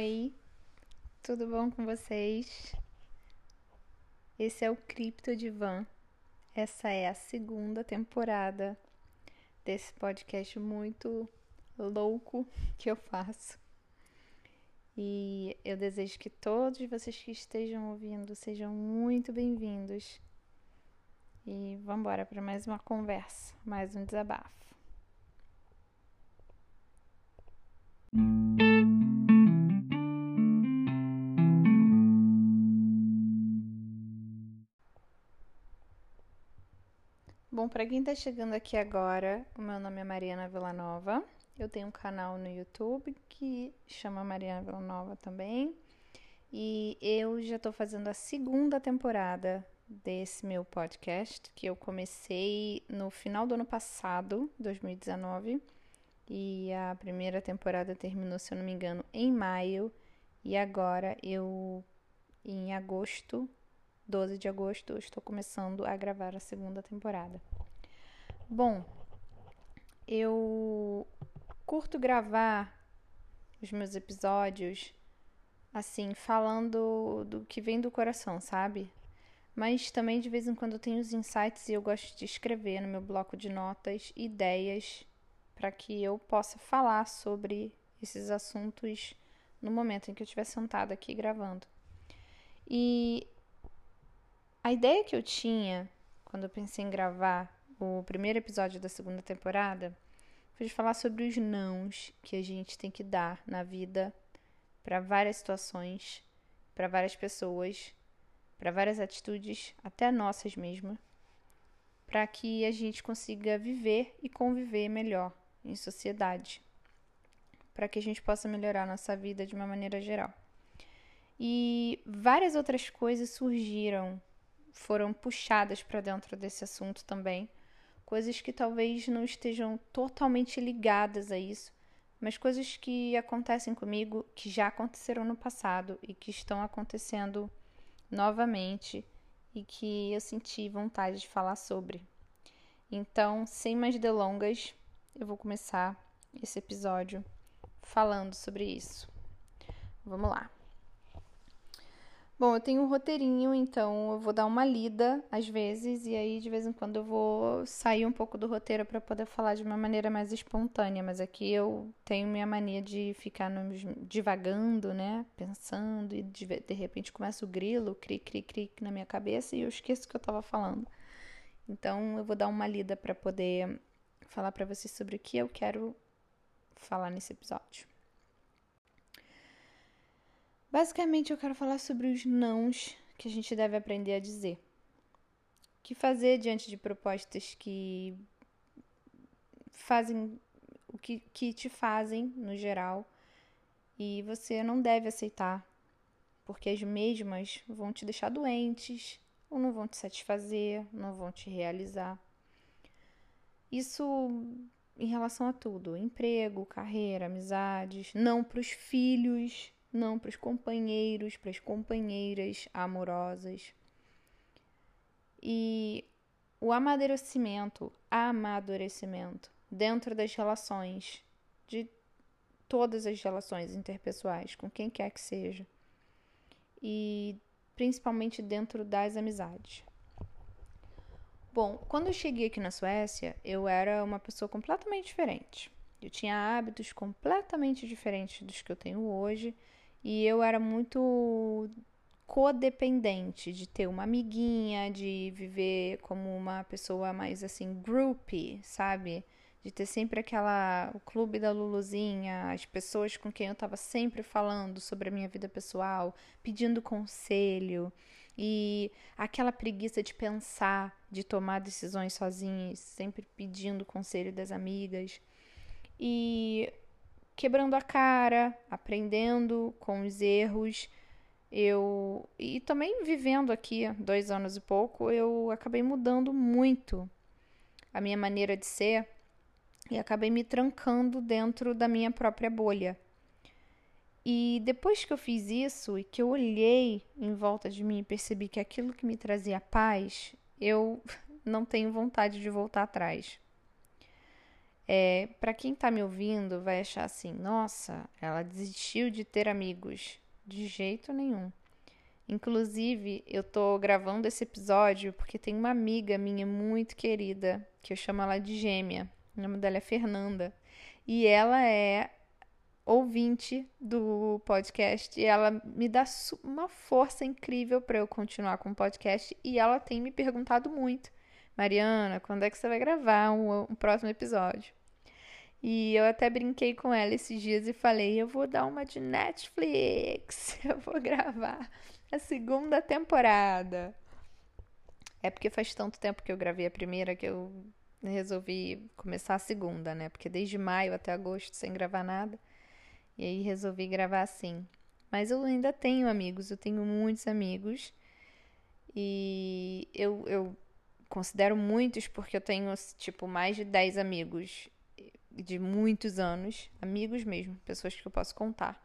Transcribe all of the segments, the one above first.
Oi, tudo bom com vocês? Esse é o Cripto Divan. Essa é a segunda temporada desse podcast muito louco que eu faço. E eu desejo que todos vocês que estejam ouvindo sejam muito bem-vindos. E vamos embora para mais uma conversa, mais um desabafo. Para quem está chegando aqui agora, o meu nome é Mariana Villanova. Eu tenho um canal no YouTube que chama Mariana Villanova também. E eu já estou fazendo a segunda temporada desse meu podcast, que eu comecei no final do ano passado, 2019. E a primeira temporada terminou, se eu não me engano, em maio. E agora eu, em agosto, 12 de agosto, estou começando a gravar a segunda temporada. Bom, eu curto gravar os meus episódios assim, falando do que vem do coração, sabe? Mas também de vez em quando eu tenho os insights e eu gosto de escrever no meu bloco de notas ideias para que eu possa falar sobre esses assuntos no momento em que eu estiver sentado aqui gravando. E a ideia que eu tinha quando eu pensei em gravar o primeiro episódio da segunda temporada foi de falar sobre os nãos que a gente tem que dar na vida para várias situações, para várias pessoas, para várias atitudes, até nossas mesmo, para que a gente consiga viver e conviver melhor em sociedade, para que a gente possa melhorar nossa vida de uma maneira geral. E várias outras coisas surgiram foram puxadas para dentro desse assunto também. Coisas que talvez não estejam totalmente ligadas a isso, mas coisas que acontecem comigo, que já aconteceram no passado e que estão acontecendo novamente e que eu senti vontade de falar sobre. Então, sem mais delongas, eu vou começar esse episódio falando sobre isso. Vamos lá. Bom, eu tenho um roteirinho, então eu vou dar uma lida às vezes, e aí de vez em quando eu vou sair um pouco do roteiro para poder falar de uma maneira mais espontânea, mas aqui eu tenho minha mania de ficar no, divagando, né? Pensando, e de, de repente começa o grilo, cri, cri, cri na minha cabeça e eu esqueço o que eu estava falando. Então eu vou dar uma lida para poder falar para vocês sobre o que eu quero falar nesse episódio. Basicamente, eu quero falar sobre os nãos que a gente deve aprender a dizer. O que fazer diante de propostas que fazem o que, que te fazem, no geral, e você não deve aceitar, porque as mesmas vão te deixar doentes, ou não vão te satisfazer, não vão te realizar. Isso em relação a tudo: emprego, carreira, amizades, não para os filhos não para os companheiros, para as companheiras amorosas. E o amadurecimento, amadurecimento dentro das relações, de todas as relações interpessoais, com quem quer que seja, e principalmente dentro das amizades. Bom, quando eu cheguei aqui na Suécia, eu era uma pessoa completamente diferente. Eu tinha hábitos completamente diferentes dos que eu tenho hoje e eu era muito codependente de ter uma amiguinha, de viver como uma pessoa mais assim, groupie, sabe? De ter sempre aquela. o clube da Luluzinha, as pessoas com quem eu estava sempre falando sobre a minha vida pessoal, pedindo conselho. E aquela preguiça de pensar, de tomar decisões sozinha, sempre pedindo conselho das amigas. E quebrando a cara, aprendendo com os erros. Eu e também vivendo aqui dois anos e pouco, eu acabei mudando muito a minha maneira de ser e acabei me trancando dentro da minha própria bolha. E depois que eu fiz isso e que eu olhei em volta de mim e percebi que aquilo que me trazia paz, eu não tenho vontade de voltar atrás. É, para quem tá me ouvindo, vai achar assim: nossa, ela desistiu de ter amigos. De jeito nenhum. Inclusive, eu tô gravando esse episódio porque tem uma amiga minha muito querida, que eu chamo ela de gêmea. O nome dela é Fernanda. E ela é ouvinte do podcast e ela me dá uma força incrível para eu continuar com o podcast e ela tem me perguntado muito. Mariana, quando é que você vai gravar um, um próximo episódio? E eu até brinquei com ela esses dias e falei: eu vou dar uma de Netflix, eu vou gravar a segunda temporada. É porque faz tanto tempo que eu gravei a primeira que eu resolvi começar a segunda, né? Porque desde maio até agosto sem gravar nada. E aí resolvi gravar assim. Mas eu ainda tenho amigos, eu tenho muitos amigos. E eu, eu considero muitos porque eu tenho, tipo, mais de 10 amigos de muitos anos, amigos mesmo, pessoas que eu posso contar.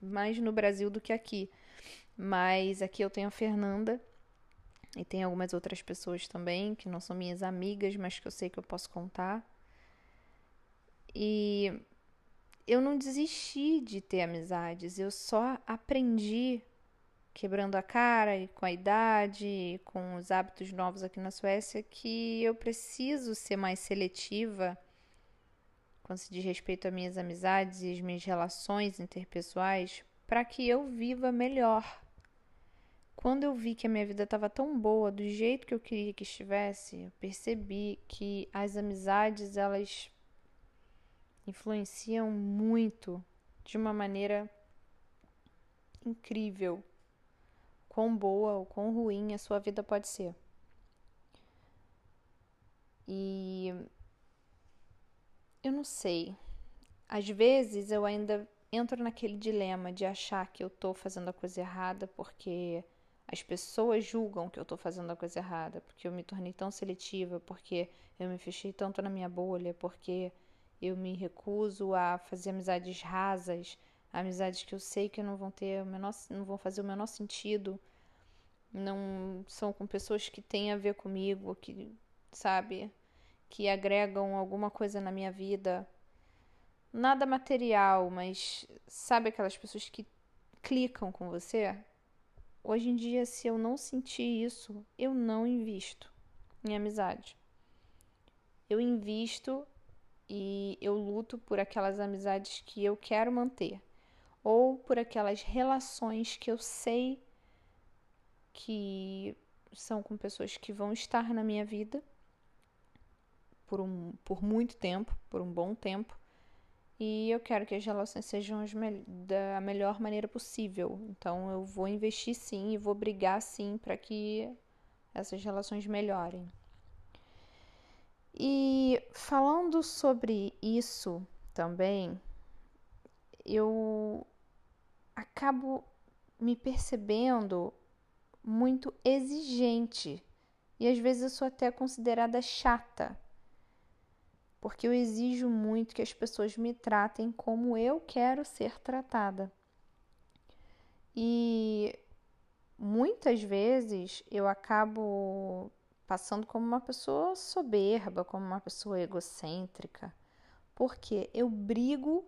Mais no Brasil do que aqui. Mas aqui eu tenho a Fernanda e tem algumas outras pessoas também que não são minhas amigas, mas que eu sei que eu posso contar. E eu não desisti de ter amizades, eu só aprendi quebrando a cara e com a idade, com os hábitos novos aqui na Suécia, que eu preciso ser mais seletiva quando se diz respeito às minhas amizades e as minhas relações interpessoais, para que eu viva melhor. Quando eu vi que a minha vida estava tão boa, do jeito que eu queria que estivesse, percebi que as amizades elas influenciam muito de uma maneira incrível quão boa ou quão ruim a sua vida pode ser. E eu não sei. Às vezes eu ainda entro naquele dilema de achar que eu tô fazendo a coisa errada porque as pessoas julgam que eu tô fazendo a coisa errada, porque eu me tornei tão seletiva, porque eu me fechei tanto na minha bolha, porque eu me recuso a fazer amizades rasas, amizades que eu sei que não vão ter o menor, não vão fazer o menor sentido, não são com pessoas que têm a ver comigo, que sabe, que agregam alguma coisa na minha vida. Nada material, mas sabe aquelas pessoas que clicam com você? Hoje em dia, se eu não sentir isso, eu não invisto em amizade. Eu invisto e eu luto por aquelas amizades que eu quero manter ou por aquelas relações que eu sei que são com pessoas que vão estar na minha vida por, um, por muito tempo, por um bom tempo. E eu quero que as relações sejam as me da melhor maneira possível. Então eu vou investir sim e vou brigar sim para que essas relações melhorem. E falando sobre isso também, eu acabo me percebendo muito exigente e às vezes eu sou até considerada chata, porque eu exijo muito que as pessoas me tratem como eu quero ser tratada. E muitas vezes eu acabo passando como uma pessoa soberba, como uma pessoa egocêntrica, porque eu brigo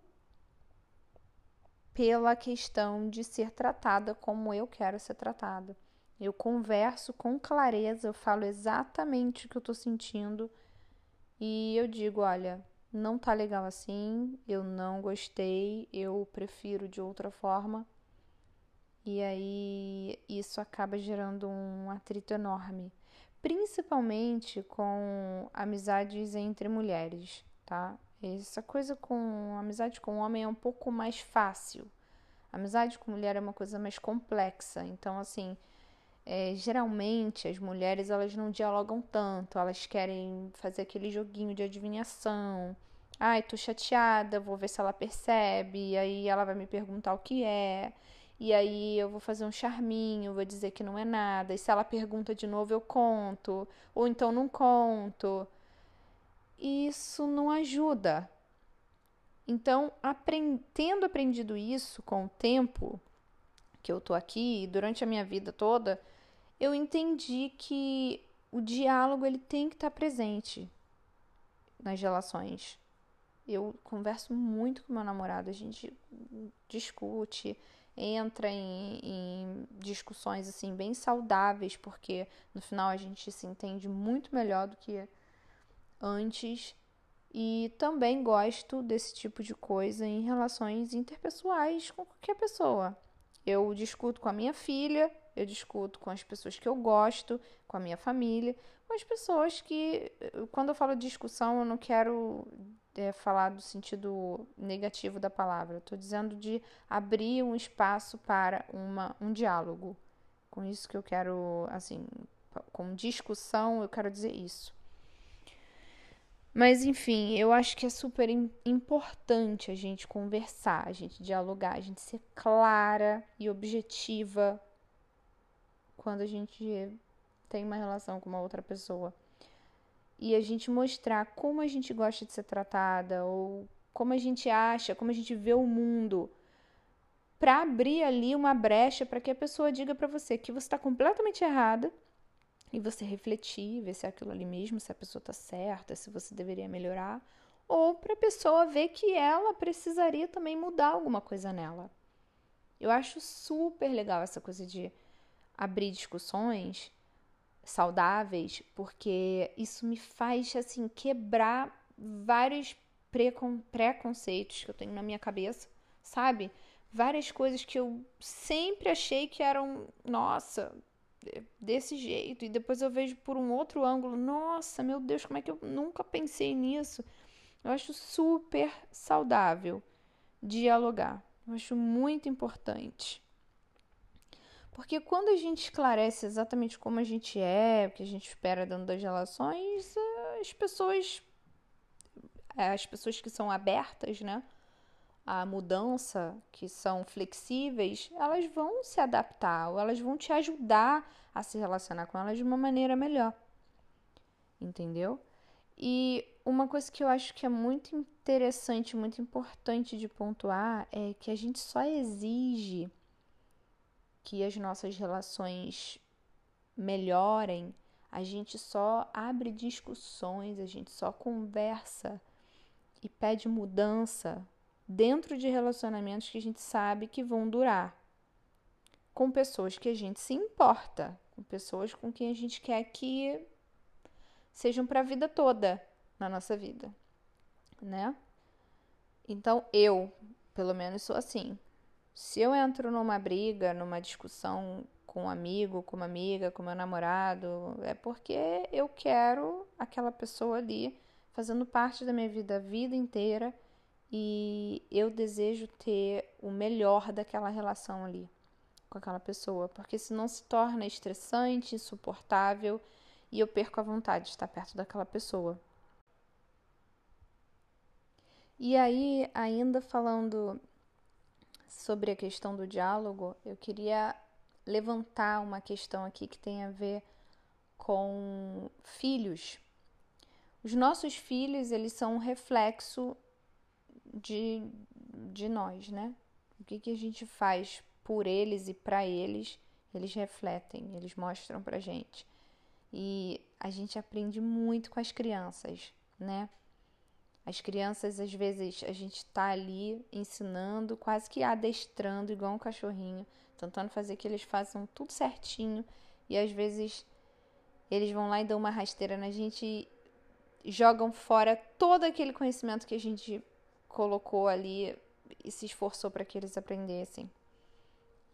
pela questão de ser tratada como eu quero ser tratada. Eu converso com clareza, eu falo exatamente o que eu tô sentindo e eu digo: olha, não tá legal assim, eu não gostei, eu prefiro de outra forma. E aí isso acaba gerando um atrito enorme principalmente com amizades entre mulheres, tá? Essa coisa com amizade com homem é um pouco mais fácil. Amizade com mulher é uma coisa mais complexa. Então, assim, é, geralmente as mulheres elas não dialogam tanto. Elas querem fazer aquele joguinho de adivinhação. Ai, tô chateada, vou ver se ela percebe. E aí ela vai me perguntar o que é. E aí eu vou fazer um charminho, vou dizer que não é nada. E se ela pergunta de novo, eu conto. Ou então não conto. Isso não ajuda. Então, aprend... tendo aprendido isso com o tempo que eu tô aqui, durante a minha vida toda, eu entendi que o diálogo ele tem que estar tá presente. nas relações. Eu converso muito com meu namorado, a gente discute, entra em, em, discussões assim bem saudáveis, porque no final a gente se entende muito melhor do que antes. E também gosto desse tipo de coisa em relações interpessoais com qualquer pessoa. Eu discuto com a minha filha, eu discuto com as pessoas que eu gosto, com a minha família, com as pessoas que, quando eu falo discussão, eu não quero é, falar do sentido negativo da palavra. Estou dizendo de abrir um espaço para uma, um diálogo. Com isso que eu quero, assim, com discussão, eu quero dizer isso. Mas enfim, eu acho que é super importante a gente conversar, a gente dialogar, a gente ser clara e objetiva quando a gente tem uma relação com uma outra pessoa. E a gente mostrar como a gente gosta de ser tratada ou como a gente acha, como a gente vê o mundo, para abrir ali uma brecha para que a pessoa diga para você que você está completamente errada e você refletir, ver se é aquilo ali mesmo, se a pessoa está certa, se você deveria melhorar, ou para a pessoa ver que ela precisaria também mudar alguma coisa nela. Eu acho super legal essa coisa de abrir discussões saudáveis, porque isso me faz assim quebrar vários precon preconceitos que eu tenho na minha cabeça, sabe? Várias coisas que eu sempre achei que eram, nossa, desse jeito, e depois eu vejo por um outro ângulo, nossa, meu Deus, como é que eu nunca pensei nisso? Eu acho super saudável dialogar. Eu acho muito importante. Porque quando a gente esclarece exatamente como a gente é, o que a gente espera dentro das relações, as pessoas as pessoas que são abertas, né, à mudança, que são flexíveis, elas vão se adaptar, ou elas vão te ajudar a se relacionar com elas de uma maneira melhor. Entendeu? E uma coisa que eu acho que é muito interessante, muito importante de pontuar é que a gente só exige que as nossas relações melhorem, a gente só abre discussões, a gente só conversa e pede mudança dentro de relacionamentos que a gente sabe que vão durar, com pessoas que a gente se importa, com pessoas com quem a gente quer que sejam para a vida toda na nossa vida, né? Então eu, pelo menos, sou assim. Se eu entro numa briga, numa discussão com um amigo, com uma amiga, com meu namorado, é porque eu quero aquela pessoa ali fazendo parte da minha vida a vida inteira e eu desejo ter o melhor daquela relação ali com aquela pessoa, porque senão se torna estressante, insuportável e eu perco a vontade de estar perto daquela pessoa. E aí, ainda falando sobre a questão do diálogo, eu queria levantar uma questão aqui que tem a ver com filhos. Os nossos filhos, eles são um reflexo de, de nós, né? O que, que a gente faz por eles e para eles, eles refletem, eles mostram pra gente. E a gente aprende muito com as crianças, né? As crianças, às vezes, a gente tá ali ensinando, quase que adestrando, igual um cachorrinho, tentando fazer que eles façam tudo certinho. E às vezes eles vão lá e dão uma rasteira na gente e jogam fora todo aquele conhecimento que a gente colocou ali e se esforçou para que eles aprendessem.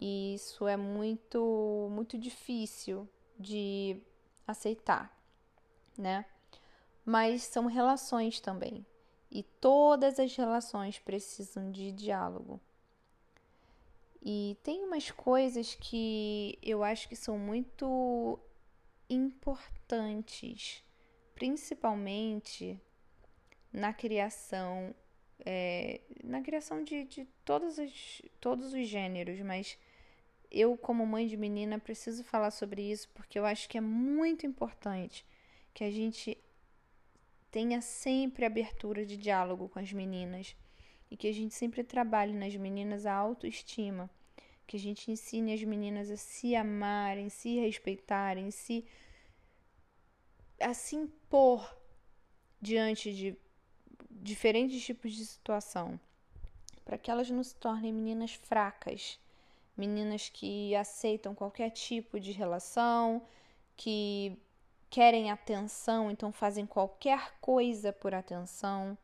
E isso é muito muito difícil de aceitar, né? Mas são relações também. E todas as relações precisam de diálogo. E tem umas coisas que eu acho que são muito importantes, principalmente na criação é, na criação de, de todos, os, todos os gêneros, mas eu, como mãe de menina, preciso falar sobre isso porque eu acho que é muito importante que a gente tenha sempre abertura de diálogo com as meninas e que a gente sempre trabalhe nas meninas a autoestima, que a gente ensine as meninas a se amarem, se respeitarem, se a se impor diante de diferentes tipos de situação, para que elas não se tornem meninas fracas, meninas que aceitam qualquer tipo de relação, que querem atenção, então fazem qualquer coisa por atenção.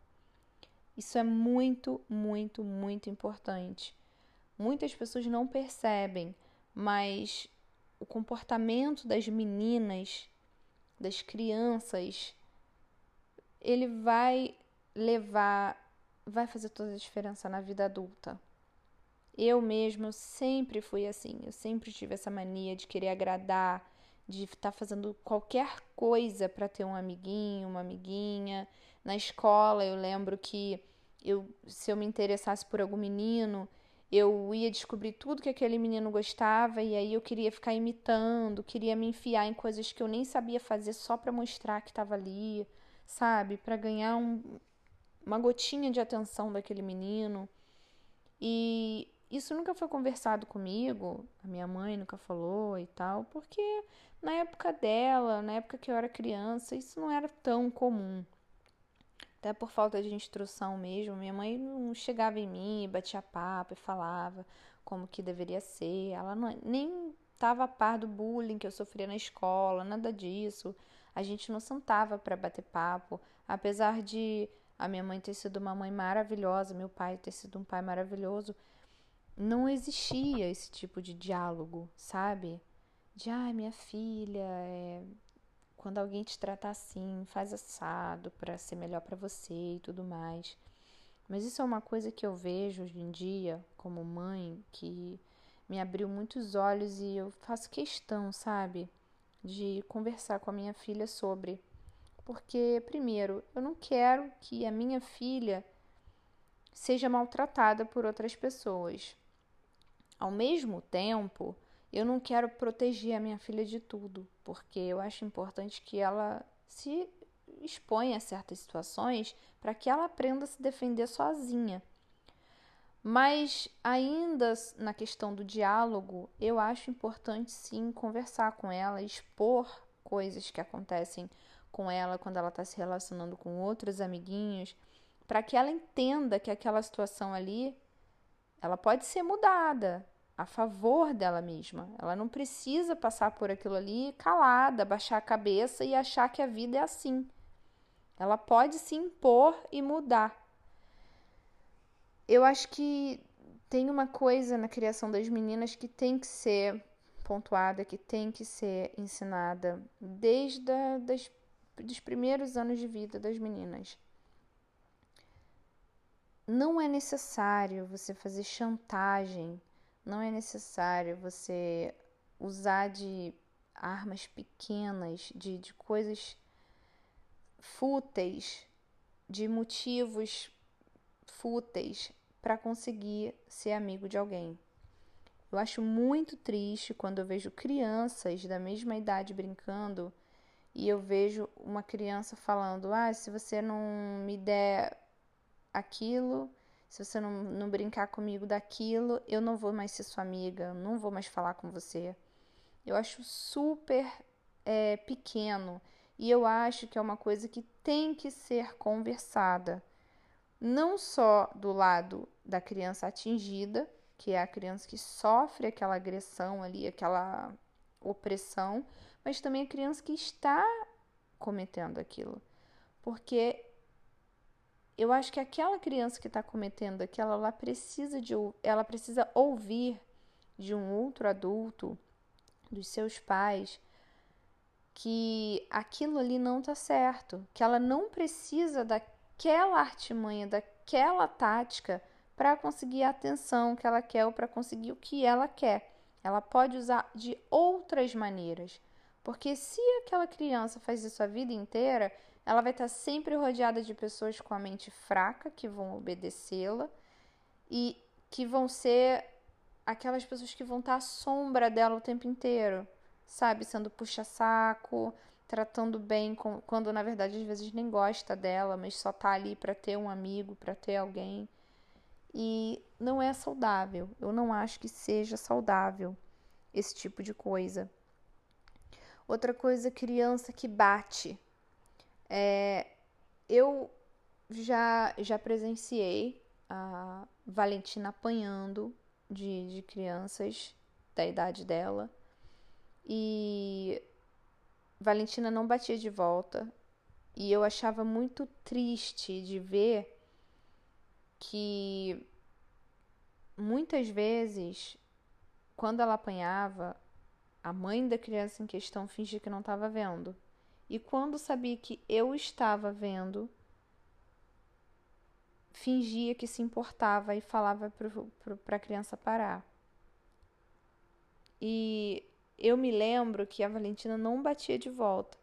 Isso é muito, muito, muito importante. Muitas pessoas não percebem, mas o comportamento das meninas, das crianças, ele vai levar, vai fazer toda a diferença na vida adulta. Eu mesma sempre fui assim, eu sempre tive essa mania de querer agradar, de estar tá fazendo qualquer coisa para ter um amiguinho, uma amiguinha. Na escola, eu lembro que eu, se eu me interessasse por algum menino, eu ia descobrir tudo que aquele menino gostava e aí eu queria ficar imitando, queria me enfiar em coisas que eu nem sabia fazer só para mostrar que estava ali, sabe? Para ganhar um, uma gotinha de atenção daquele menino. E isso nunca foi conversado comigo, a minha mãe nunca falou e tal, porque na época dela, na época que eu era criança, isso não era tão comum. Até por falta de instrução mesmo, minha mãe não chegava em mim, batia papo e falava como que deveria ser. Ela não, nem estava a par do bullying que eu sofria na escola, nada disso. A gente não sentava para bater papo, apesar de a minha mãe ter sido uma mãe maravilhosa, meu pai ter sido um pai maravilhoso, não existia esse tipo de diálogo, sabe? De, ah, minha filha, é... quando alguém te trata assim, faz assado para ser melhor para você e tudo mais. Mas isso é uma coisa que eu vejo hoje em dia, como mãe, que me abriu muitos olhos e eu faço questão, sabe, de conversar com a minha filha sobre. Porque, primeiro, eu não quero que a minha filha seja maltratada por outras pessoas. Ao mesmo tempo, eu não quero proteger a minha filha de tudo, porque eu acho importante que ela se exponha a certas situações para que ela aprenda a se defender sozinha. Mas ainda na questão do diálogo, eu acho importante sim conversar com ela, expor coisas que acontecem com ela quando ela está se relacionando com outros amiguinhos, para que ela entenda que aquela situação ali ela pode ser mudada a favor dela mesma. Ela não precisa passar por aquilo ali calada, baixar a cabeça e achar que a vida é assim. Ela pode se impor e mudar. Eu acho que tem uma coisa na criação das meninas que tem que ser pontuada, que tem que ser ensinada desde a, das, dos primeiros anos de vida das meninas não é necessário você fazer chantagem, não é necessário você usar de armas pequenas, de, de coisas fúteis, de motivos fúteis para conseguir ser amigo de alguém. Eu acho muito triste quando eu vejo crianças da mesma idade brincando e eu vejo uma criança falando: Ah, se você não me der aquilo, se você não, não brincar comigo daquilo, eu não vou mais ser sua amiga, não vou mais falar com você. Eu acho super é, pequeno e eu acho que é uma coisa que tem que ser conversada. Não só do lado da criança atingida, que é a criança que sofre aquela agressão ali, aquela opressão, mas também a criança que está cometendo aquilo. Porque eu acho que aquela criança que está cometendo aquilo, ela precisa de, ela precisa ouvir de um outro adulto, dos seus pais, que aquilo ali não está certo, que ela não precisa daquela artimanha, daquela tática para conseguir a atenção que ela quer ou para conseguir o que ela quer. Ela pode usar de outras maneiras. Porque se aquela criança faz isso a vida inteira, ela vai estar sempre rodeada de pessoas com a mente fraca que vão obedecê-la e que vão ser aquelas pessoas que vão estar à sombra dela o tempo inteiro, sabe? Sendo puxa-saco, tratando bem, com, quando na verdade às vezes nem gosta dela, mas só tá ali para ter um amigo, para ter alguém. E não é saudável. Eu não acho que seja saudável esse tipo de coisa. Outra coisa, criança que bate. É, eu já, já presenciei a Valentina apanhando de, de crianças da idade dela. E Valentina não batia de volta. E eu achava muito triste de ver que muitas vezes, quando ela apanhava, a mãe da criança em questão fingia que não estava vendo. E quando sabia que eu estava vendo, fingia que se importava e falava para a criança parar. E eu me lembro que a Valentina não batia de volta,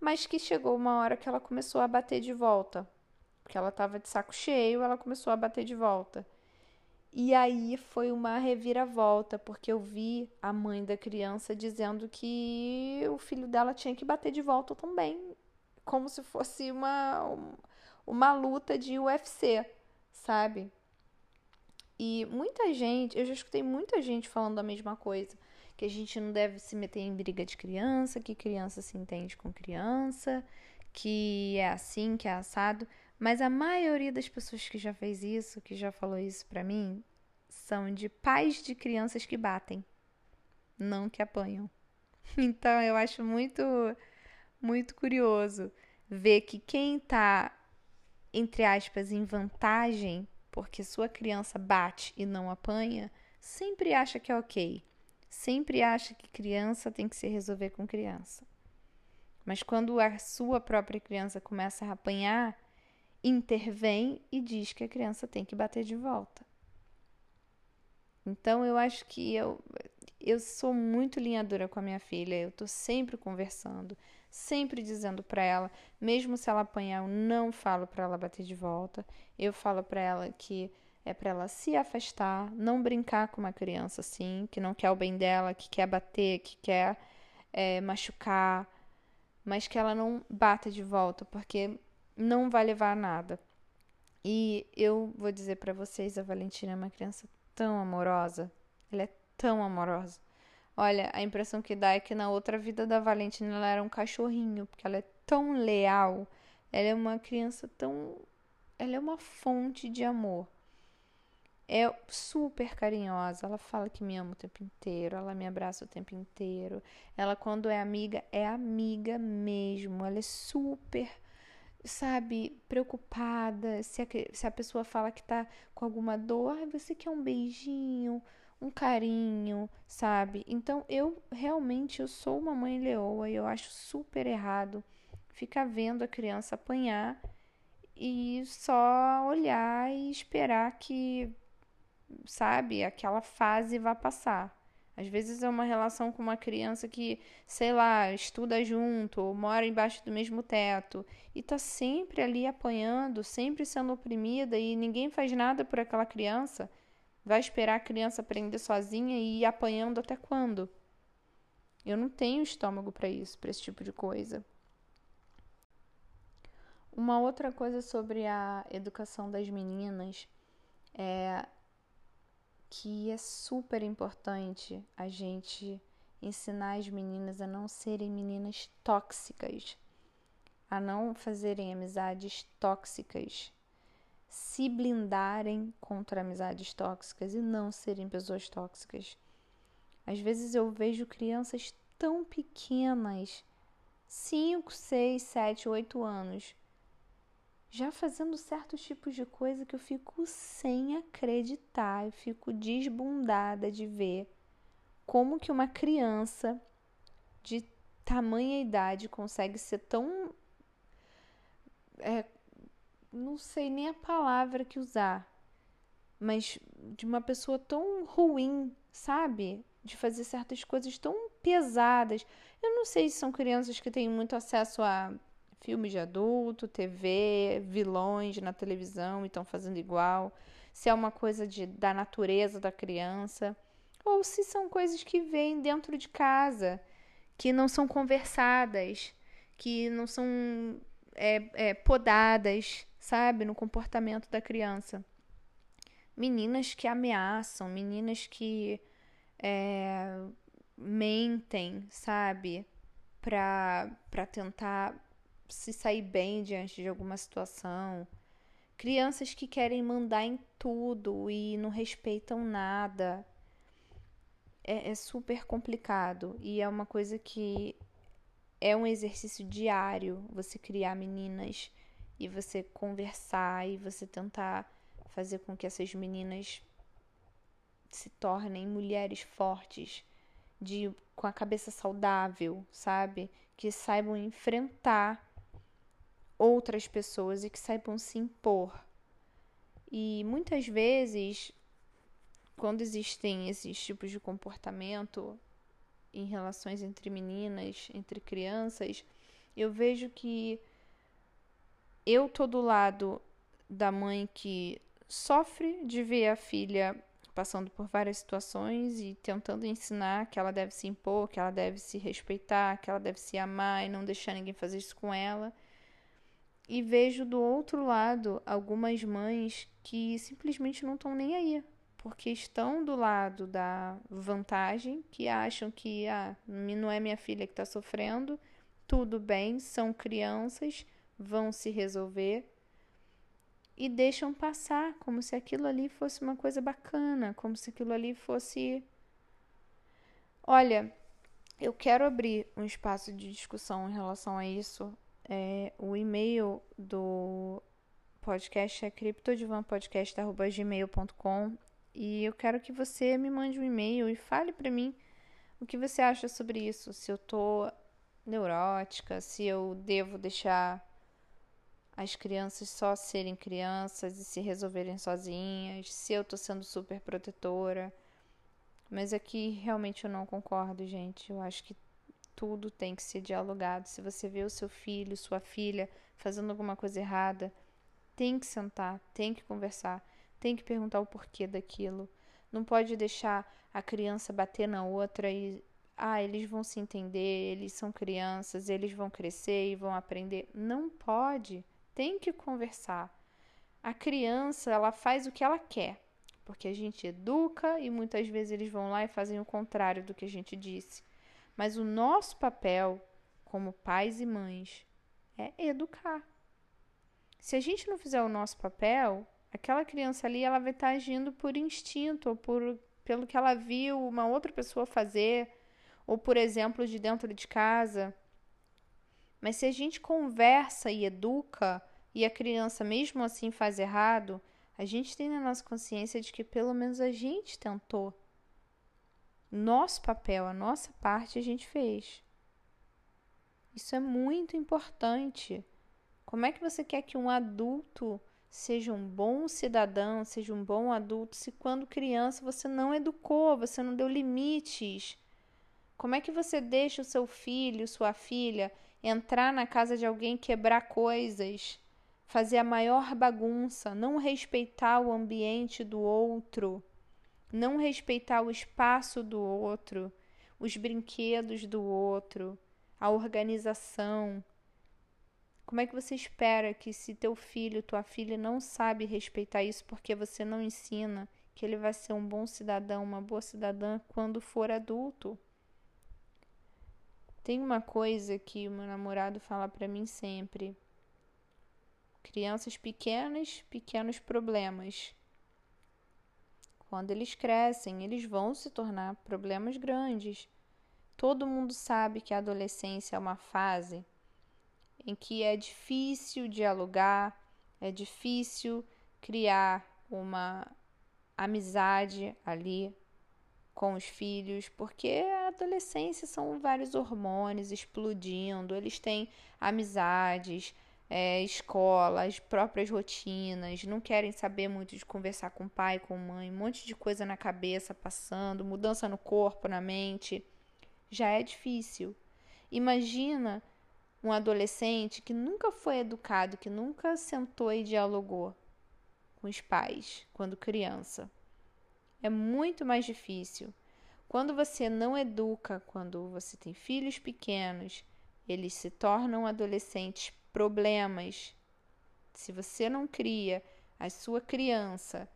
mas que chegou uma hora que ela começou a bater de volta. Porque ela estava de saco cheio, ela começou a bater de volta. E aí foi uma reviravolta, porque eu vi a mãe da criança dizendo que o filho dela tinha que bater de volta também, como se fosse uma, uma luta de UFC, sabe? E muita gente, eu já escutei muita gente falando a mesma coisa, que a gente não deve se meter em briga de criança, que criança se entende com criança, que é assim, que é assado. Mas a maioria das pessoas que já fez isso, que já falou isso para mim, são de pais de crianças que batem, não que apanham. Então eu acho muito muito curioso ver que quem tá entre aspas em vantagem, porque sua criança bate e não apanha, sempre acha que é OK. Sempre acha que criança tem que se resolver com criança. Mas quando a sua própria criança começa a apanhar, intervém e diz que a criança tem que bater de volta. Então eu acho que eu, eu sou muito linha dura com a minha filha, eu tô sempre conversando, sempre dizendo para ela, mesmo se ela apanhar, eu não falo para ela bater de volta. Eu falo para ela que é para ela se afastar, não brincar com uma criança assim, que não quer o bem dela, que quer bater, que quer é, machucar, mas que ela não bata de volta, porque não vai levar a nada. E eu vou dizer para vocês, a Valentina é uma criança tão amorosa. Ela é tão amorosa. Olha, a impressão que dá é que na outra vida da Valentina ela era um cachorrinho, porque ela é tão leal. Ela é uma criança tão. Ela é uma fonte de amor. É super carinhosa. Ela fala que me ama o tempo inteiro. Ela me abraça o tempo inteiro. Ela, quando é amiga, é amiga mesmo. Ela é super sabe, preocupada, se a, se a pessoa fala que tá com alguma dor, você quer um beijinho, um carinho, sabe? Então eu realmente eu sou uma mãe leoa e eu acho super errado ficar vendo a criança apanhar e só olhar e esperar que, sabe, aquela fase vá passar. Às vezes é uma relação com uma criança que, sei lá, estuda junto ou mora embaixo do mesmo teto e tá sempre ali apanhando, sempre sendo oprimida e ninguém faz nada por aquela criança. Vai esperar a criança aprender sozinha e ir apanhando até quando? Eu não tenho estômago para isso, para esse tipo de coisa. Uma outra coisa sobre a educação das meninas é que é super importante a gente ensinar as meninas a não serem meninas tóxicas, a não fazerem amizades tóxicas, se blindarem contra amizades tóxicas e não serem pessoas tóxicas. Às vezes eu vejo crianças tão pequenas, 5, 6, 7, 8 anos, já fazendo certos tipos de coisa que eu fico sem acreditar, eu fico desbundada de ver como que uma criança de tamanha idade consegue ser tão é, não sei nem a palavra que usar, mas de uma pessoa tão ruim, sabe? De fazer certas coisas tão pesadas. Eu não sei se são crianças que têm muito acesso a filmes de adulto, TV, vilões na televisão e estão fazendo igual, se é uma coisa de, da natureza da criança, ou se são coisas que vêm dentro de casa, que não são conversadas, que não são é, é, podadas, sabe, no comportamento da criança. Meninas que ameaçam, meninas que é, mentem, sabe, para tentar se sair bem diante de alguma situação. Crianças que querem mandar em tudo e não respeitam nada. É, é super complicado e é uma coisa que é um exercício diário você criar meninas e você conversar e você tentar fazer com que essas meninas se tornem mulheres fortes, de com a cabeça saudável, sabe? Que saibam enfrentar outras pessoas e que saibam se impor. E muitas vezes, quando existem esses tipos de comportamento em relações entre meninas, entre crianças, eu vejo que eu tô do lado da mãe que sofre de ver a filha passando por várias situações e tentando ensinar que ela deve se impor, que ela deve se respeitar, que ela deve se amar e não deixar ninguém fazer isso com ela. E vejo do outro lado algumas mães que simplesmente não estão nem aí, porque estão do lado da vantagem, que acham que ah, não é minha filha que está sofrendo, tudo bem, são crianças, vão se resolver e deixam passar, como se aquilo ali fosse uma coisa bacana, como se aquilo ali fosse. Olha, eu quero abrir um espaço de discussão em relação a isso. É, o e-mail do podcast é criptodivanpodcast.gmail.com e eu quero que você me mande um e-mail e fale para mim o que você acha sobre isso. Se eu tô neurótica, se eu devo deixar as crianças só serem crianças e se resolverem sozinhas, se eu tô sendo super protetora. Mas aqui realmente eu não concordo, gente. Eu acho que tudo tem que ser dialogado. Se você vê o seu filho, sua filha fazendo alguma coisa errada, tem que sentar, tem que conversar, tem que perguntar o porquê daquilo. Não pode deixar a criança bater na outra e ah, eles vão se entender, eles são crianças, eles vão crescer e vão aprender. Não pode tem que conversar. A criança, ela faz o que ela quer, porque a gente educa e muitas vezes eles vão lá e fazem o contrário do que a gente disse. Mas o nosso papel como pais e mães é educar. Se a gente não fizer o nosso papel, aquela criança ali ela vai estar agindo por instinto ou por pelo que ela viu uma outra pessoa fazer, ou por exemplo de dentro de casa. Mas se a gente conversa e educa e a criança mesmo assim faz errado, a gente tem na nossa consciência de que pelo menos a gente tentou. Nosso papel, a nossa parte a gente fez. Isso é muito importante. Como é que você quer que um adulto seja um bom cidadão, seja um bom adulto, se quando criança você não educou, você não deu limites? Como é que você deixa o seu filho, sua filha entrar na casa de alguém, quebrar coisas, fazer a maior bagunça, não respeitar o ambiente do outro, não respeitar o espaço do outro, os brinquedos do outro, a organização. Como é que você espera que se teu filho, tua filha não sabe respeitar isso porque você não ensina que ele vai ser um bom cidadão, uma boa cidadã quando for adulto? Tem uma coisa que o meu namorado fala para mim sempre. Crianças pequenas, pequenos problemas. Quando eles crescem, eles vão se tornar problemas grandes. Todo mundo sabe que a adolescência é uma fase em que é difícil dialogar, é difícil criar uma amizade ali com os filhos, porque a adolescência são vários hormônios explodindo, eles têm amizades, é, escola, as próprias rotinas, não querem saber muito de conversar com pai, com mãe, um monte de coisa na cabeça passando, mudança no corpo, na mente. Já é difícil. Imagina um adolescente que nunca foi educado, que nunca sentou e dialogou com os pais quando criança é muito mais difícil. Quando você não educa, quando você tem filhos pequenos, eles se tornam adolescentes problemas. Se você não cria a sua criança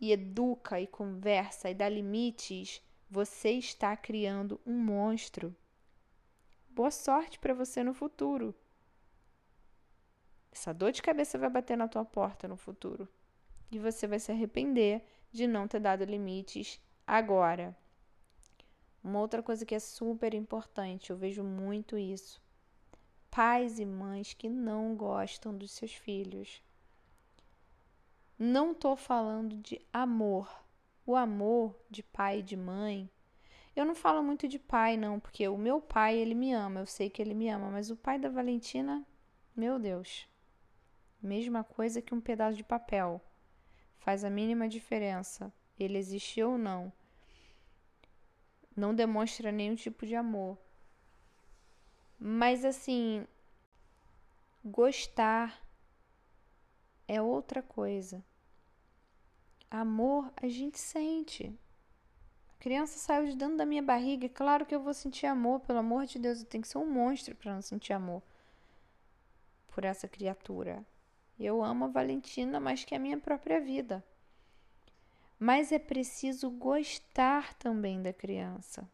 e educa e conversa e dá limites, você está criando um monstro. Boa sorte para você no futuro. Essa dor de cabeça vai bater na tua porta no futuro. E você vai se arrepender de não ter dado limites agora. Uma outra coisa que é super importante, eu vejo muito isso. Pais e mães que não gostam dos seus filhos. Não tô falando de amor. O amor de pai e de mãe. Eu não falo muito de pai, não, porque o meu pai, ele me ama, eu sei que ele me ama, mas o pai da Valentina, meu Deus. Mesma coisa que um pedaço de papel. Faz a mínima diferença. Ele existe ou não. Não demonstra nenhum tipo de amor. Mas assim, gostar é outra coisa. Amor a gente sente. A criança saiu de dentro da minha barriga, é claro que eu vou sentir amor, pelo amor de Deus, eu tenho que ser um monstro para não sentir amor por essa criatura. Eu amo a Valentina mais que a minha própria vida. Mas é preciso gostar também da criança.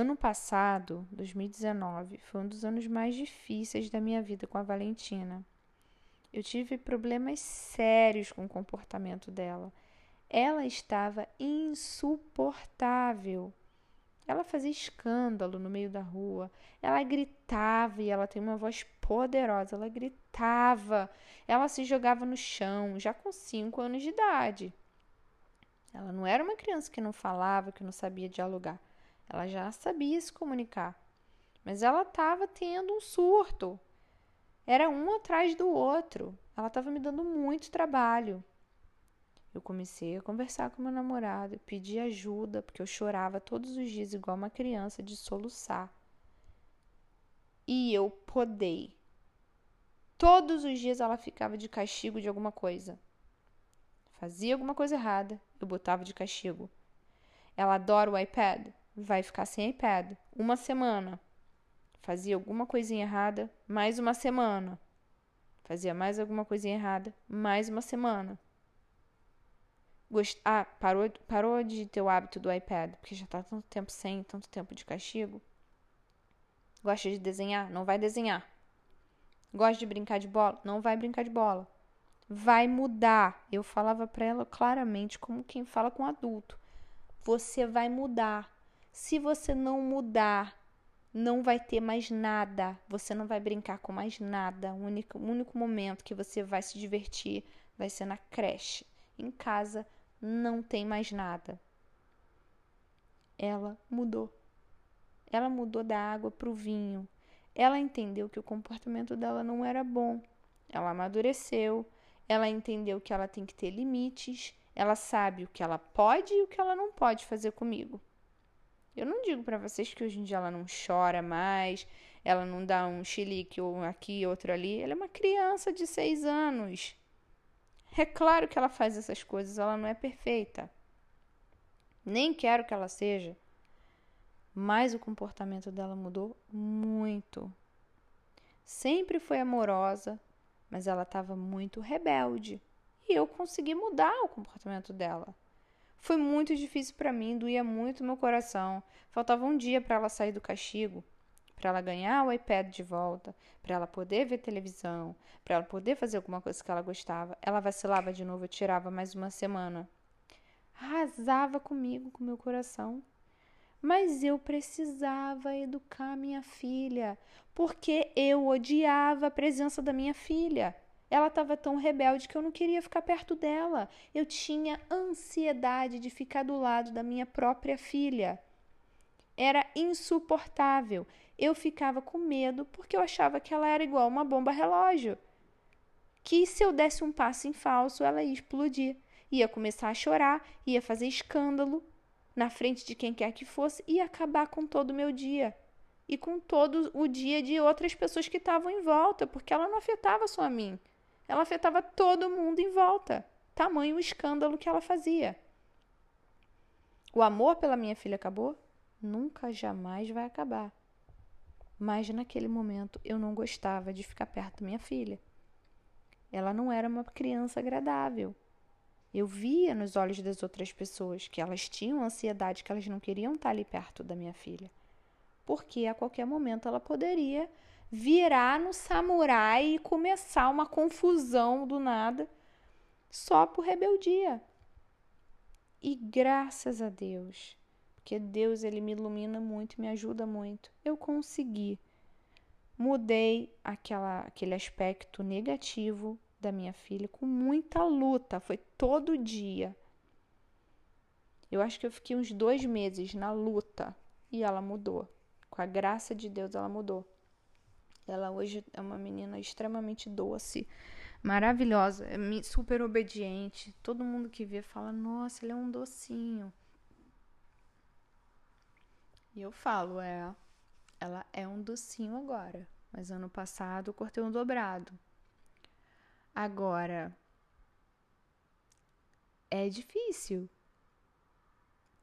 Ano passado, 2019, foi um dos anos mais difíceis da minha vida com a Valentina. Eu tive problemas sérios com o comportamento dela. Ela estava insuportável. Ela fazia escândalo no meio da rua. Ela gritava e ela tem uma voz poderosa. Ela gritava. Ela se jogava no chão, já com 5 anos de idade. Ela não era uma criança que não falava, que não sabia dialogar. Ela já sabia se comunicar. Mas ela estava tendo um surto. Era um atrás do outro. Ela estava me dando muito trabalho. Eu comecei a conversar com meu namorado, pedir ajuda, porque eu chorava todos os dias igual uma criança de soluçar. E eu podei. Todos os dias ela ficava de castigo de alguma coisa. Fazia alguma coisa errada, eu botava de castigo. Ela adora o iPad, vai ficar sem iPad uma semana. Fazia alguma coisinha errada, mais uma semana. Fazia mais alguma coisinha errada, mais uma semana. Gost... Ah, parou, parou de ter o hábito do iPad, porque já tá tanto tempo sem, tanto tempo de castigo. Gosta de desenhar? Não vai desenhar. Gosta de brincar de bola? Não vai brincar de bola. Vai mudar. Eu falava para ela claramente, como quem fala com adulto. Você vai mudar. Se você não mudar, não vai ter mais nada. Você não vai brincar com mais nada. O único, o único momento que você vai se divertir vai ser na creche. Em casa não tem mais nada. Ela mudou. Ela mudou da água para o vinho. Ela entendeu que o comportamento dela não era bom. Ela amadureceu. Ela entendeu que ela tem que ter limites. Ela sabe o que ela pode e o que ela não pode fazer comigo. Eu não digo para vocês que hoje em dia ela não chora mais, ela não dá um chilique ou aqui, outro ali. Ela é uma criança de seis anos. É claro que ela faz essas coisas, ela não é perfeita. Nem quero que ela seja. Mas o comportamento dela mudou muito. Sempre foi amorosa, mas ela estava muito rebelde. E eu consegui mudar o comportamento dela. Foi muito difícil para mim, doía muito meu coração. Faltava um dia para ela sair do castigo para ela ganhar o iPad de volta, para ela poder ver televisão, para ela poder fazer alguma coisa que ela gostava. Ela vacilava de novo, eu tirava mais uma semana. Arrasava comigo, com meu coração. Mas eu precisava educar minha filha, porque eu odiava a presença da minha filha. Ela estava tão rebelde que eu não queria ficar perto dela. Eu tinha ansiedade de ficar do lado da minha própria filha. Era insuportável eu ficava com medo porque eu achava que ela era igual uma bomba relógio. Que se eu desse um passo em falso, ela ia explodir. Ia começar a chorar, ia fazer escândalo na frente de quem quer que fosse e acabar com todo o meu dia. E com todo o dia de outras pessoas que estavam em volta, porque ela não afetava só a mim. Ela afetava todo mundo em volta. Tamanho o escândalo que ela fazia. O amor pela minha filha acabou? Nunca jamais vai acabar mas naquele momento eu não gostava de ficar perto da minha filha. Ela não era uma criança agradável. Eu via nos olhos das outras pessoas que elas tinham ansiedade, que elas não queriam estar ali perto da minha filha. Porque a qualquer momento ela poderia virar no samurai e começar uma confusão do nada só por rebeldia. E graças a Deus, porque Deus ele me ilumina muito, me ajuda muito. Eu consegui. Mudei aquela, aquele aspecto negativo da minha filha com muita luta, foi todo dia. Eu acho que eu fiquei uns dois meses na luta e ela mudou. Com a graça de Deus, ela mudou. Ela hoje é uma menina extremamente doce, maravilhosa, é super obediente. Todo mundo que vê fala: Nossa, ele é um docinho. E eu falo: É, ela é um docinho agora. Mas ano passado eu cortei um dobrado. Agora, é difícil.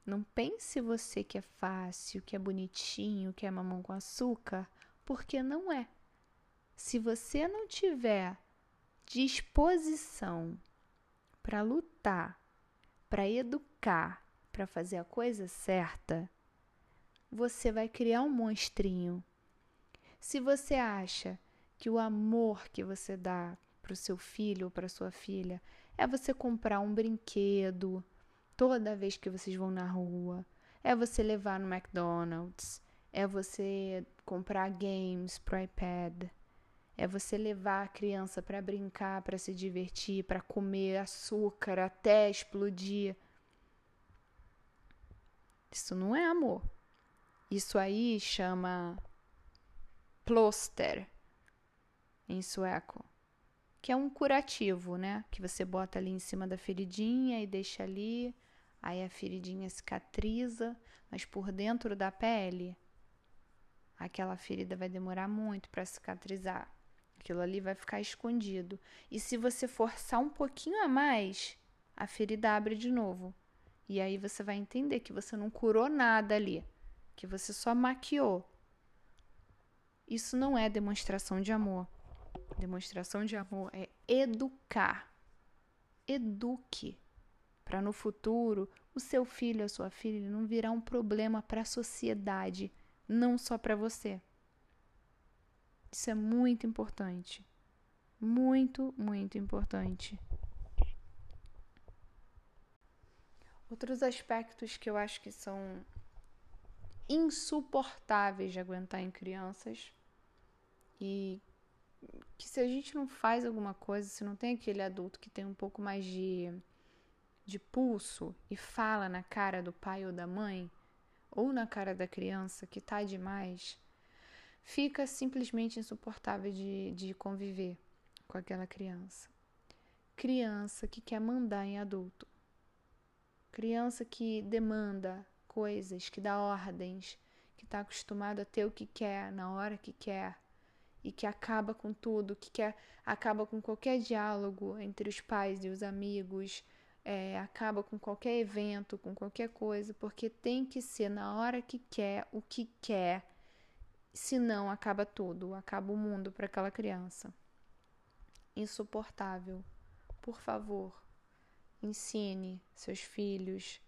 Não pense você que é fácil, que é bonitinho, que é mamão com açúcar, porque não é. Se você não tiver disposição para lutar, para educar, para fazer a coisa certa, você vai criar um monstrinho. Se você acha que o amor que você dá para o seu filho ou para sua filha é você comprar um brinquedo toda vez que vocês vão na rua, é você levar no McDonald's, é você comprar games pro iPad, é você levar a criança para brincar, para se divertir, para comer açúcar até explodir. Isso não é amor. Isso aí chama plåster em sueco, que é um curativo, né? Que você bota ali em cima da feridinha e deixa ali, aí a feridinha cicatriza, mas por dentro da pele, aquela ferida vai demorar muito para cicatrizar. Aquilo ali vai ficar escondido. E se você forçar um pouquinho a mais, a ferida abre de novo. E aí você vai entender que você não curou nada ali, que você só maquiou. Isso não é demonstração de amor. Demonstração de amor é educar. Eduque para no futuro o seu filho, a sua filha não virar um problema para a sociedade, não só para você. Isso é muito importante. Muito, muito importante. Outros aspectos que eu acho que são insuportáveis de aguentar em crianças e que se a gente não faz alguma coisa, se não tem aquele adulto que tem um pouco mais de, de pulso e fala na cara do pai ou da mãe, ou na cara da criança que tá demais, fica simplesmente insuportável de, de conviver com aquela criança. Criança que quer mandar em adulto. Criança que demanda coisas, que dá ordens, que está acostumado a ter o que quer na hora que quer e que acaba com tudo, que quer, acaba com qualquer diálogo entre os pais e os amigos, é, acaba com qualquer evento, com qualquer coisa, porque tem que ser na hora que quer, o que quer Senão acaba tudo, acaba o mundo para aquela criança. Insuportável. Por favor, ensine seus filhos,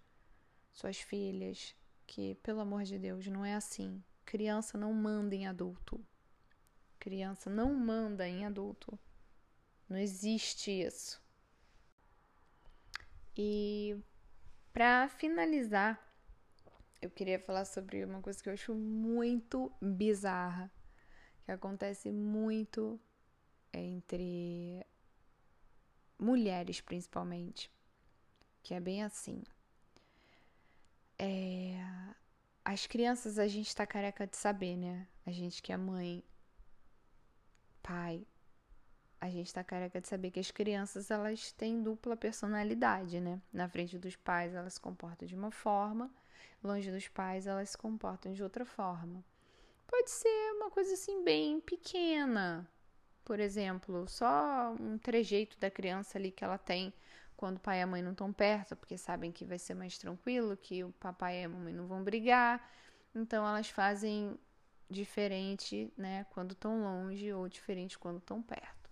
suas filhas, que, pelo amor de Deus, não é assim. Criança não manda em adulto. Criança não manda em adulto. Não existe isso. E para finalizar, eu queria falar sobre uma coisa que eu acho muito bizarra, que acontece muito entre mulheres, principalmente, que é bem assim. É... As crianças a gente tá careca de saber, né? A gente que é mãe, pai, a gente tá careca de saber que as crianças elas têm dupla personalidade, né? Na frente dos pais elas se comportam de uma forma longe dos pais, elas se comportam de outra forma. Pode ser uma coisa assim bem pequena, por exemplo, só um trejeito da criança ali que ela tem quando o pai e a mãe não estão perto, porque sabem que vai ser mais tranquilo, que o papai e a mamãe não vão brigar. Então elas fazem diferente, né, quando estão longe ou diferente quando estão perto.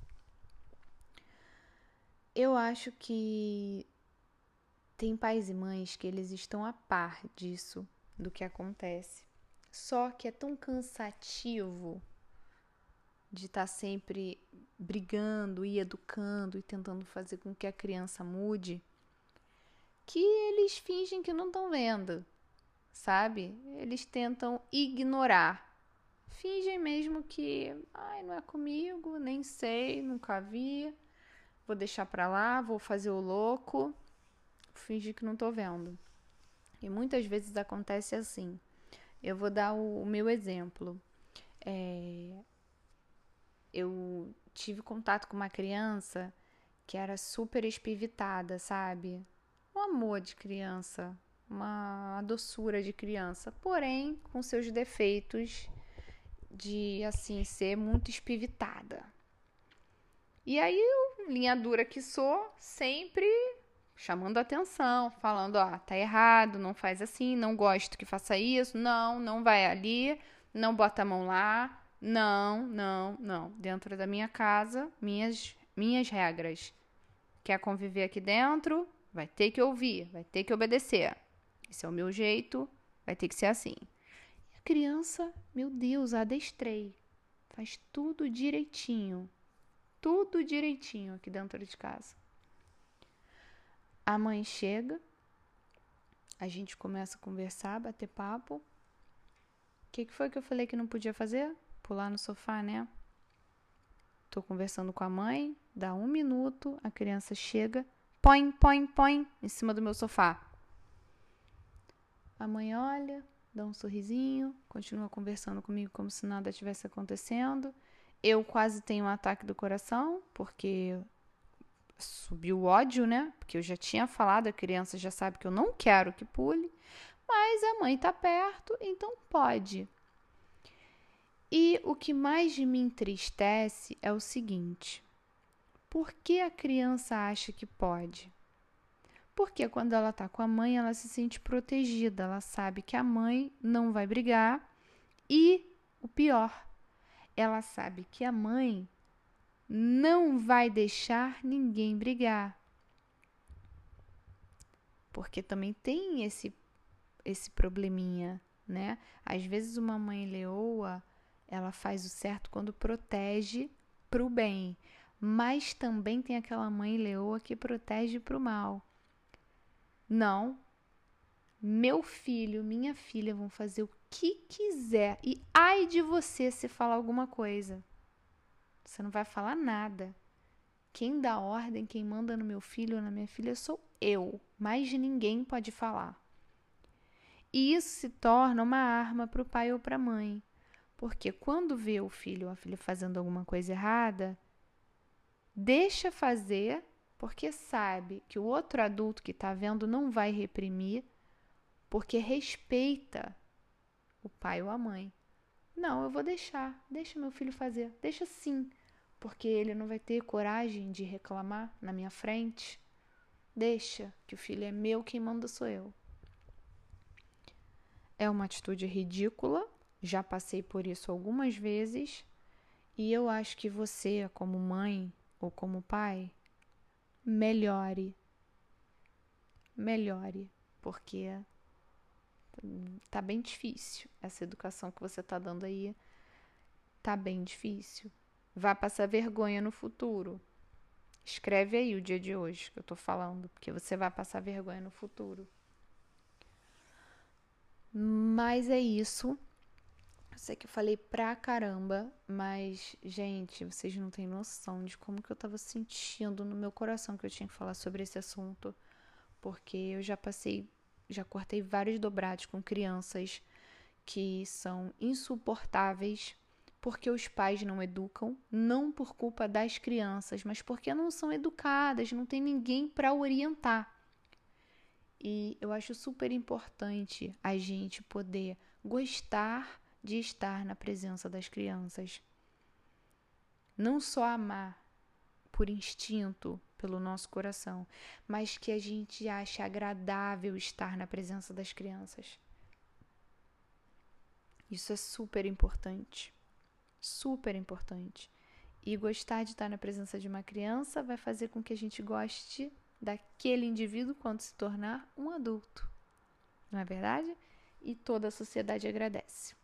Eu acho que tem pais e mães que eles estão a par disso, do que acontece. Só que é tão cansativo de estar tá sempre brigando e educando e tentando fazer com que a criança mude, que eles fingem que não estão vendo, sabe? Eles tentam ignorar. Fingem mesmo que, ai, não é comigo, nem sei, nunca vi, vou deixar pra lá, vou fazer o louco, fingir que não tô vendo. E muitas vezes acontece assim. Eu vou dar o, o meu exemplo. É, eu tive contato com uma criança que era super espivitada, sabe? Um amor de criança, uma doçura de criança, porém com seus defeitos de assim ser muito espivitada. E aí, eu, linha dura que sou, sempre chamando atenção, falando, ó, tá errado, não faz assim, não gosto que faça isso, não, não vai ali, não bota a mão lá, não, não, não. Dentro da minha casa, minhas minhas regras. Quer conviver aqui dentro? Vai ter que ouvir, vai ter que obedecer. Esse é o meu jeito, vai ter que ser assim. E a criança, meu Deus, adestrei. Faz tudo direitinho. Tudo direitinho aqui dentro de casa. A mãe chega, a gente começa a conversar, bater papo. O que, que foi que eu falei que não podia fazer? Pular no sofá, né? Tô conversando com a mãe, dá um minuto, a criança chega, põe, põe, põe, em cima do meu sofá. A mãe olha, dá um sorrisinho, continua conversando comigo como se nada tivesse acontecendo. Eu quase tenho um ataque do coração, porque subiu o ódio, né? Porque eu já tinha falado, a criança já sabe que eu não quero que pule, mas a mãe tá perto, então pode. E o que mais me entristece é o seguinte: por que a criança acha que pode? Porque quando ela está com a mãe, ela se sente protegida, ela sabe que a mãe não vai brigar e o pior, ela sabe que a mãe não vai deixar ninguém brigar. Porque também tem esse esse probleminha, né? Às vezes uma mãe leoa, ela faz o certo quando protege para o bem, mas também tem aquela mãe leoa que protege para o mal. Não. Meu filho, minha filha vão fazer o que quiser e ai de você se falar alguma coisa. Você não vai falar nada. Quem dá ordem, quem manda no meu filho ou na minha filha sou eu. Mais ninguém pode falar. E isso se torna uma arma para o pai ou para a mãe. Porque quando vê o filho ou a filha fazendo alguma coisa errada, deixa fazer porque sabe que o outro adulto que está vendo não vai reprimir, porque respeita o pai ou a mãe. Não, eu vou deixar, deixa meu filho fazer, deixa sim, porque ele não vai ter coragem de reclamar na minha frente. Deixa, que o filho é meu, quem manda sou eu. É uma atitude ridícula, já passei por isso algumas vezes, e eu acho que você, como mãe ou como pai, melhore. Melhore, porque tá bem difícil. Essa educação que você tá dando aí tá bem difícil. Vai passar vergonha no futuro. Escreve aí o dia de hoje que eu tô falando, porque você vai passar vergonha no futuro. Mas é isso. Eu sei que eu falei pra caramba, mas, gente, vocês não têm noção de como que eu tava sentindo no meu coração que eu tinha que falar sobre esse assunto. Porque eu já passei, já cortei vários dobrados com crianças que são insuportáveis porque os pais não educam, não por culpa das crianças, mas porque não são educadas, não tem ninguém para orientar. E eu acho super importante a gente poder gostar de estar na presença das crianças. Não só amar por instinto, pelo nosso coração, mas que a gente ache agradável estar na presença das crianças. Isso é super importante. Super importante. E gostar de estar na presença de uma criança vai fazer com que a gente goste daquele indivíduo quando se tornar um adulto. Não é verdade? E toda a sociedade agradece.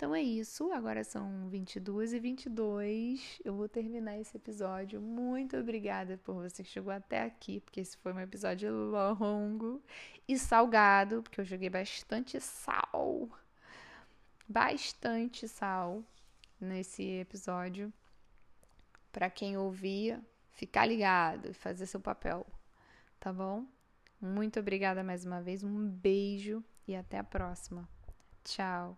Então é isso, agora são 22 e 22. Eu vou terminar esse episódio. Muito obrigada por você que chegou até aqui, porque esse foi um episódio longo e salgado, porque eu joguei bastante sal. Bastante sal nesse episódio. Para quem ouvir, ficar ligado e fazer seu papel, tá bom? Muito obrigada mais uma vez, um beijo e até a próxima. Tchau.